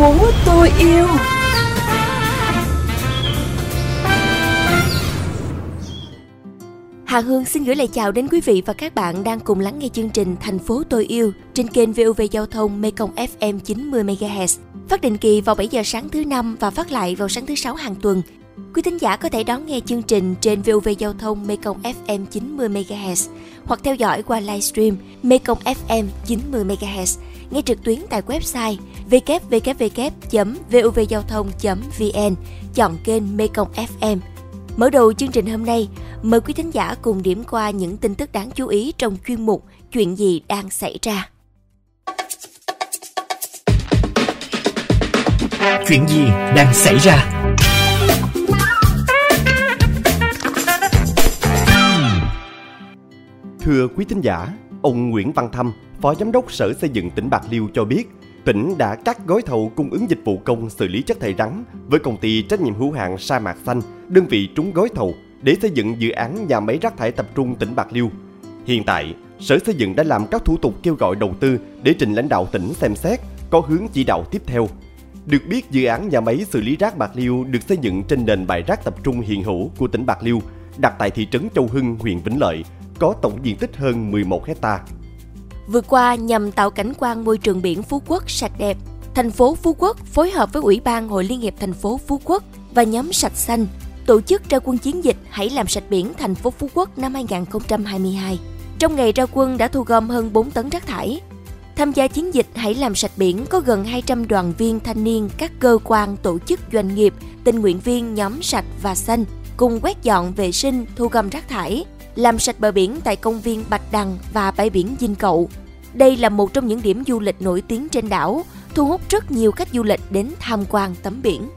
phố tôi yêu Hà Hương xin gửi lời chào đến quý vị và các bạn đang cùng lắng nghe chương trình Thành phố tôi yêu trên kênh VOV Giao thông Mekong FM 90 MHz. Phát định kỳ vào 7 giờ sáng thứ năm và phát lại vào sáng thứ sáu hàng tuần. Quý thính giả có thể đón nghe chương trình trên VOV Giao thông Mekong FM 90 MHz hoặc theo dõi qua livestream Mekong FM 90 MHz nghe trực tuyến tại website www.vovgiao thông.vn, chọn kênh Mekong FM. Mở đầu chương trình hôm nay, mời quý thính giả cùng điểm qua những tin tức đáng chú ý trong chuyên mục Chuyện gì đang xảy ra. Chuyện gì đang xảy ra? Thưa quý thính giả, ông Nguyễn Văn Thâm, Phó Giám đốc Sở Xây dựng tỉnh Bạc Liêu cho biết, tỉnh đã cắt gói thầu cung ứng dịch vụ công xử lý chất thải rắn với công ty trách nhiệm hữu hạn Sa mạc xanh, đơn vị trúng gói thầu để xây dựng dự án nhà máy rác thải tập trung tỉnh Bạc Liêu. Hiện tại, Sở Xây dựng đã làm các thủ tục kêu gọi đầu tư để trình lãnh đạo tỉnh xem xét, có hướng chỉ đạo tiếp theo. Được biết, dự án nhà máy xử lý rác Bạc Liêu được xây dựng trên nền bãi rác tập trung hiện hữu của tỉnh Bạc Liêu, đặt tại thị trấn Châu Hưng, huyện Vĩnh Lợi, có tổng diện tích hơn 11 hecta. Vừa qua, nhằm tạo cảnh quan môi trường biển Phú Quốc sạch đẹp, thành phố Phú Quốc phối hợp với Ủy ban Hội Liên hiệp thành phố Phú Quốc và nhóm Sạch Xanh tổ chức ra quân chiến dịch Hãy làm sạch biển thành phố Phú Quốc năm 2022. Trong ngày ra quân đã thu gom hơn 4 tấn rác thải. Tham gia chiến dịch Hãy làm sạch biển có gần 200 đoàn viên thanh niên các cơ quan, tổ chức doanh nghiệp, tình nguyện viên nhóm sạch và xanh cùng quét dọn vệ sinh, thu gom rác thải, làm sạch bờ biển tại công viên Bạch Đằng và bãi biển Dinh Cậu. Đây là một trong những điểm du lịch nổi tiếng trên đảo, thu hút rất nhiều khách du lịch đến tham quan tắm biển.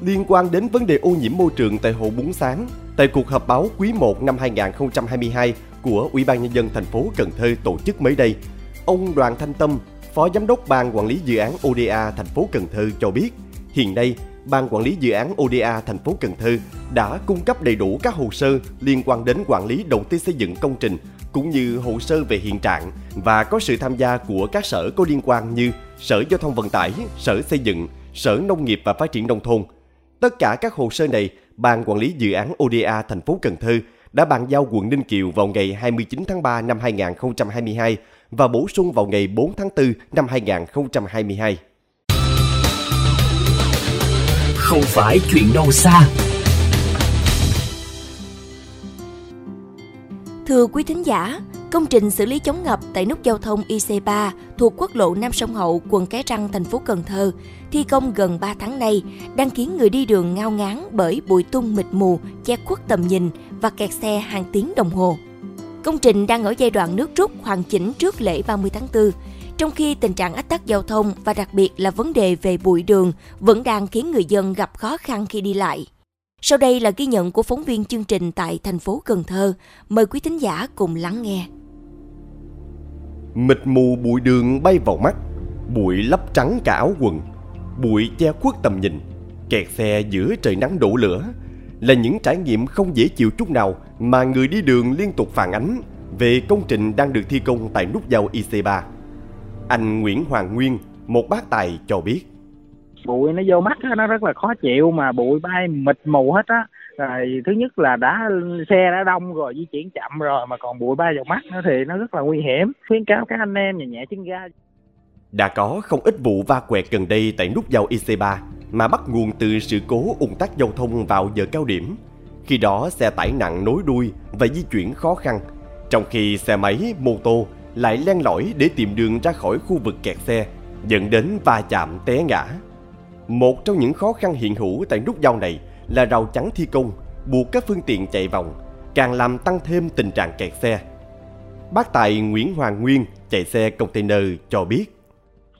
Liên quan đến vấn đề ô nhiễm môi trường tại hồ Bún Sáng, tại cuộc họp báo quý 1 năm 2022 của Ủy ban nhân dân thành phố Cần Thơ tổ chức mới đây, ông Đoàn Thanh Tâm, Phó Giám đốc Ban Quản lý Dự án ODA thành phố Cần Thơ cho biết, hiện nay Ban Quản lý Dự án ODA thành phố Cần Thơ đã cung cấp đầy đủ các hồ sơ liên quan đến quản lý đầu tư xây dựng công trình cũng như hồ sơ về hiện trạng và có sự tham gia của các sở có liên quan như Sở Giao thông Vận tải, Sở Xây dựng, Sở Nông nghiệp và Phát triển Nông thôn. Tất cả các hồ sơ này, Ban Quản lý Dự án ODA thành phố Cần Thơ đã bàn giao quận Ninh Kiều vào ngày 29 tháng 3 năm 2022 và bổ sung vào ngày 4 tháng 4 năm 2022. Không phải chuyện đâu xa. Thưa quý thính giả, công trình xử lý chống ngập tại nút giao thông IC3 thuộc quốc lộ Nam Sông Hậu, quận Cái Răng, thành phố Cần Thơ, thi công gần 3 tháng nay, đang khiến người đi đường ngao ngán bởi bụi tung mịt mù, che khuất tầm nhìn và kẹt xe hàng tiếng đồng hồ. Công trình đang ở giai đoạn nước rút hoàn chỉnh trước lễ 30 tháng 4, trong khi tình trạng ách tắc giao thông và đặc biệt là vấn đề về bụi đường vẫn đang khiến người dân gặp khó khăn khi đi lại. Sau đây là ghi nhận của phóng viên chương trình tại thành phố Cần Thơ. Mời quý thính giả cùng lắng nghe. Mịt mù bụi đường bay vào mắt, bụi lấp trắng cả áo quần, bụi che khuất tầm nhìn, kẹt xe giữa trời nắng đổ lửa là những trải nghiệm không dễ chịu chút nào mà người đi đường liên tục phản ánh về công trình đang được thi công tại nút giao IC3. Anh Nguyễn Hoàng Nguyên, một bác tài cho biết. Bụi nó vô mắt nó rất là khó chịu mà bụi bay mịt mù hết á. Rồi thứ nhất là đã xe đã đông rồi di chuyển chậm rồi mà còn bụi bay vào mắt nữa thì nó rất là nguy hiểm. Khuyến cáo các anh em nhẹ nhẹ chân ga. Đã có không ít vụ va quẹt gần đây tại nút giao IC3 mà bắt nguồn từ sự cố ủng tắc giao thông vào giờ cao điểm. Khi đó xe tải nặng nối đuôi và di chuyển khó khăn, trong khi xe máy, mô tô lại len lỏi để tìm đường ra khỏi khu vực kẹt xe, dẫn đến va chạm té ngã. Một trong những khó khăn hiện hữu tại nút giao này là rào chắn thi công, buộc các phương tiện chạy vòng, càng làm tăng thêm tình trạng kẹt xe. Bác Tài Nguyễn Hoàng Nguyên chạy xe container cho biết.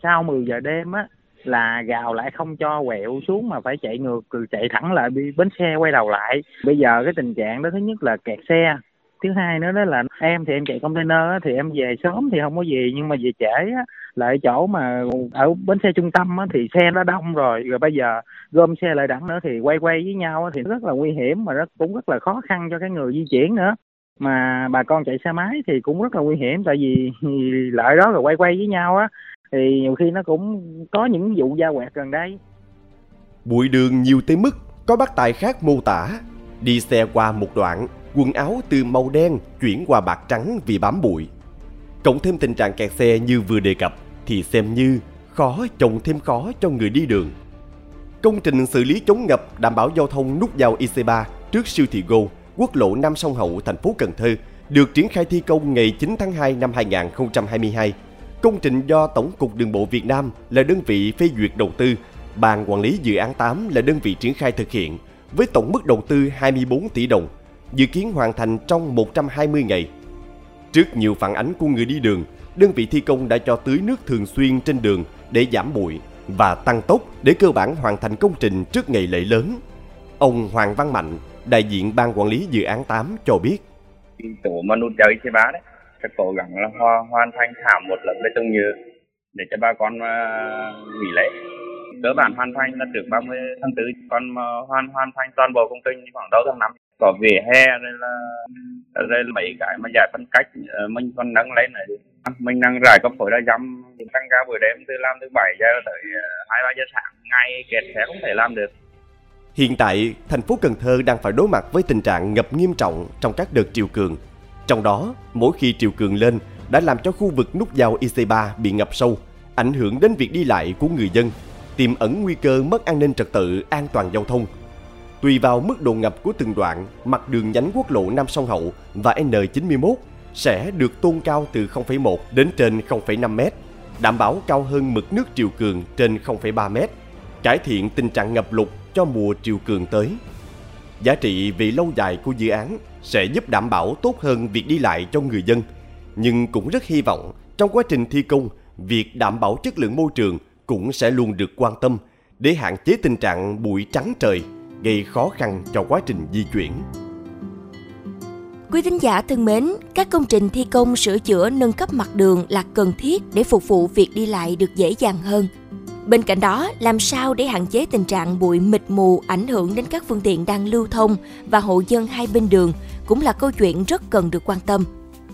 Sau 10 giờ đêm á, là gào lại không cho quẹo xuống mà phải chạy ngược từ chạy thẳng lại bến xe quay đầu lại bây giờ cái tình trạng đó thứ nhất là kẹt xe thứ hai nữa đó là em thì em chạy container thì em về sớm thì không có gì nhưng mà về trễ á lại chỗ mà ở bến xe trung tâm á, thì xe nó đông rồi. Rồi bây giờ gom xe lại đẳng nữa thì quay quay với nhau á, thì rất là nguy hiểm mà rất cũng rất là khó khăn cho cái người di chuyển nữa. Mà bà con chạy xe máy thì cũng rất là nguy hiểm tại vì lại đó rồi quay quay với nhau á thì nhiều khi nó cũng có những vụ da quẹt gần đây. Bụi đường nhiều tới mức có bác tài khác mô tả đi xe qua một đoạn quần áo từ màu đen chuyển qua bạc trắng vì bám bụi. Cộng thêm tình trạng kẹt xe như vừa đề cập thì xem như khó chồng thêm khó cho người đi đường. Công trình xử lý chống ngập đảm bảo giao thông nút giao IC3 trước siêu thị Go, quốc lộ Nam Sông Hậu, thành phố Cần Thơ, được triển khai thi công ngày 9 tháng 2 năm 2022. Công trình do Tổng cục Đường bộ Việt Nam là đơn vị phê duyệt đầu tư, Ban quản lý dự án 8 là đơn vị triển khai thực hiện, với tổng mức đầu tư 24 tỷ đồng, dự kiến hoàn thành trong 120 ngày. Trước nhiều phản ánh của người đi đường, đơn vị thi công đã cho tưới nước thường xuyên trên đường để giảm bụi và tăng tốc để cơ bản hoàn thành công trình trước ngày lễ lớn. Ông Hoàng Văn Mạnh, đại diện ban quản lý dự án 8 cho biết. Tổ mà nút chơi C3 đấy, sẽ cố gắng là hoàn thành thảm một lần bê tông nhựa để cho bà con à, nghỉ lễ. Cơ bản hoàn thành là trước 30 tháng 4, còn hoàn hoàn thành toàn bộ công trình khoảng đầu tháng 5 có vỉa hè đây là đây là mấy cái mà giải phân cách ờ, mình còn nâng lên này mình đang rải cấp phổi ra dăm tăng ca buổi đêm từ làm từ 7 giờ tới ờ, hai ba giờ sáng ngày kẹt xe không thể làm được Hiện tại, thành phố Cần Thơ đang phải đối mặt với tình trạng ngập nghiêm trọng trong các đợt triều cường. Trong đó, mỗi khi triều cường lên đã làm cho khu vực nút giao IC3 bị ngập sâu, ảnh hưởng đến việc đi lại của người dân, tiềm ẩn nguy cơ mất an ninh trật tự, an toàn giao thông. Tùy vào mức độ ngập của từng đoạn, mặt đường nhánh quốc lộ Nam Sông Hậu và N91 sẽ được tôn cao từ 0,1 đến trên 0,5 mét, đảm bảo cao hơn mực nước triều cường trên 0,3 mét, cải thiện tình trạng ngập lụt cho mùa triều cường tới. Giá trị vì lâu dài của dự án sẽ giúp đảm bảo tốt hơn việc đi lại cho người dân, nhưng cũng rất hy vọng trong quá trình thi công, việc đảm bảo chất lượng môi trường cũng sẽ luôn được quan tâm để hạn chế tình trạng bụi trắng trời gây khó khăn cho quá trình di chuyển. Quý thính giả thân mến, các công trình thi công sửa chữa nâng cấp mặt đường là cần thiết để phục vụ việc đi lại được dễ dàng hơn. Bên cạnh đó, làm sao để hạn chế tình trạng bụi mịt mù ảnh hưởng đến các phương tiện đang lưu thông và hộ dân hai bên đường cũng là câu chuyện rất cần được quan tâm.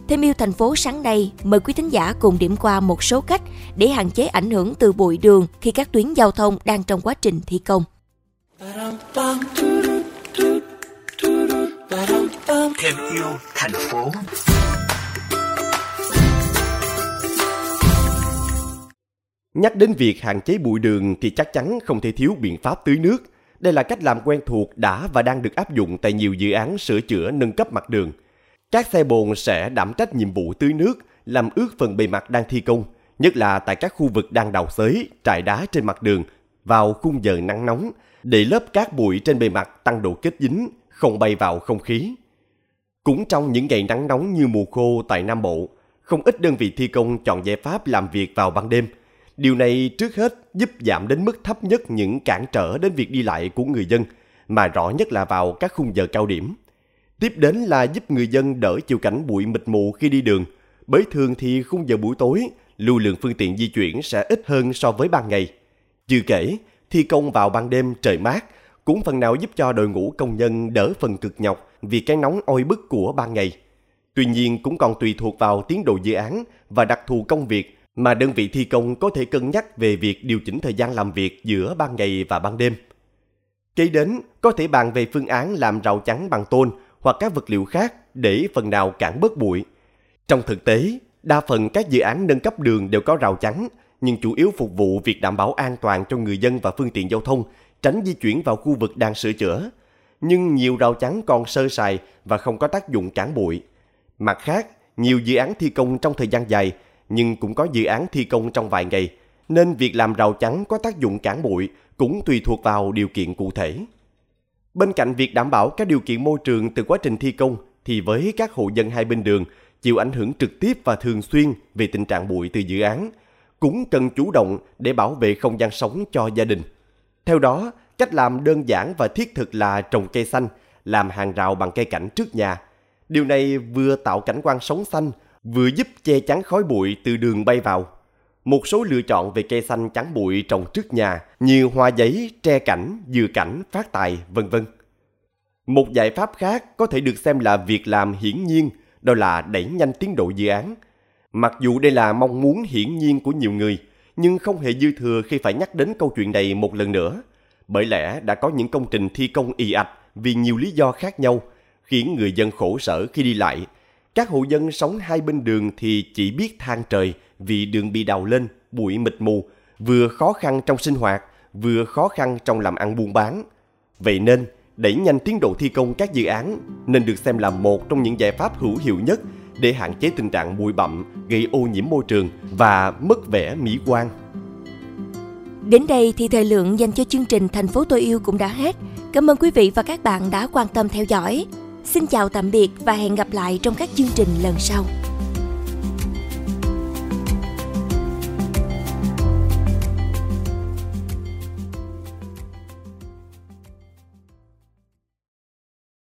Thêm yêu thành phố sáng nay, mời quý thính giả cùng điểm qua một số cách để hạn chế ảnh hưởng từ bụi đường khi các tuyến giao thông đang trong quá trình thi công. Thêm yêu thành phố Nhắc đến việc hạn chế bụi đường thì chắc chắn không thể thiếu biện pháp tưới nước. Đây là cách làm quen thuộc đã và đang được áp dụng tại nhiều dự án sửa chữa nâng cấp mặt đường. Các xe bồn sẽ đảm trách nhiệm vụ tưới nước, làm ướt phần bề mặt đang thi công, nhất là tại các khu vực đang đào xới, trải đá trên mặt đường vào khung giờ nắng nóng, để lớp cát bụi trên bề mặt tăng độ kết dính, không bay vào không khí. Cũng trong những ngày nắng nóng như mùa khô tại Nam Bộ, không ít đơn vị thi công chọn giải pháp làm việc vào ban đêm. Điều này trước hết giúp giảm đến mức thấp nhất những cản trở đến việc đi lại của người dân, mà rõ nhất là vào các khung giờ cao điểm. Tiếp đến là giúp người dân đỡ chịu cảnh bụi mịt mù khi đi đường, bởi thường thì khung giờ buổi tối, lưu lượng phương tiện di chuyển sẽ ít hơn so với ban ngày. Chưa kể, thi công vào ban đêm trời mát cũng phần nào giúp cho đội ngũ công nhân đỡ phần cực nhọc vì cái nóng oi bức của ban ngày. Tuy nhiên cũng còn tùy thuộc vào tiến độ dự án và đặc thù công việc mà đơn vị thi công có thể cân nhắc về việc điều chỉnh thời gian làm việc giữa ban ngày và ban đêm. Kế đến, có thể bàn về phương án làm rào chắn bằng tôn hoặc các vật liệu khác để phần nào cản bớt bụi. Trong thực tế, đa phần các dự án nâng cấp đường đều có rào chắn, nhưng chủ yếu phục vụ việc đảm bảo an toàn cho người dân và phương tiện giao thông, tránh di chuyển vào khu vực đang sửa chữa. Nhưng nhiều rào chắn còn sơ sài và không có tác dụng cản bụi. Mặt khác, nhiều dự án thi công trong thời gian dài, nhưng cũng có dự án thi công trong vài ngày, nên việc làm rào chắn có tác dụng cản bụi cũng tùy thuộc vào điều kiện cụ thể. Bên cạnh việc đảm bảo các điều kiện môi trường từ quá trình thi công, thì với các hộ dân hai bên đường chịu ảnh hưởng trực tiếp và thường xuyên về tình trạng bụi từ dự án, cũng cần chủ động để bảo vệ không gian sống cho gia đình. Theo đó, cách làm đơn giản và thiết thực là trồng cây xanh, làm hàng rào bằng cây cảnh trước nhà. Điều này vừa tạo cảnh quan sống xanh, vừa giúp che chắn khói bụi từ đường bay vào. Một số lựa chọn về cây xanh chắn bụi trồng trước nhà như hoa giấy, tre cảnh, dừa cảnh, phát tài, vân vân. Một giải pháp khác có thể được xem là việc làm hiển nhiên, đó là đẩy nhanh tiến độ dự án. Mặc dù đây là mong muốn hiển nhiên của nhiều người, nhưng không hề dư thừa khi phải nhắc đến câu chuyện này một lần nữa. Bởi lẽ đã có những công trình thi công ì ạch vì nhiều lý do khác nhau, khiến người dân khổ sở khi đi lại. Các hộ dân sống hai bên đường thì chỉ biết than trời vì đường bị đào lên, bụi mịt mù, vừa khó khăn trong sinh hoạt, vừa khó khăn trong làm ăn buôn bán. Vậy nên, đẩy nhanh tiến độ thi công các dự án nên được xem là một trong những giải pháp hữu hiệu nhất để hạn chế tình trạng bụi bặm, gây ô nhiễm môi trường và mất vẻ mỹ quan. Đến đây thì thời lượng dành cho chương trình Thành phố tôi yêu cũng đã hết. Cảm ơn quý vị và các bạn đã quan tâm theo dõi. Xin chào tạm biệt và hẹn gặp lại trong các chương trình lần sau.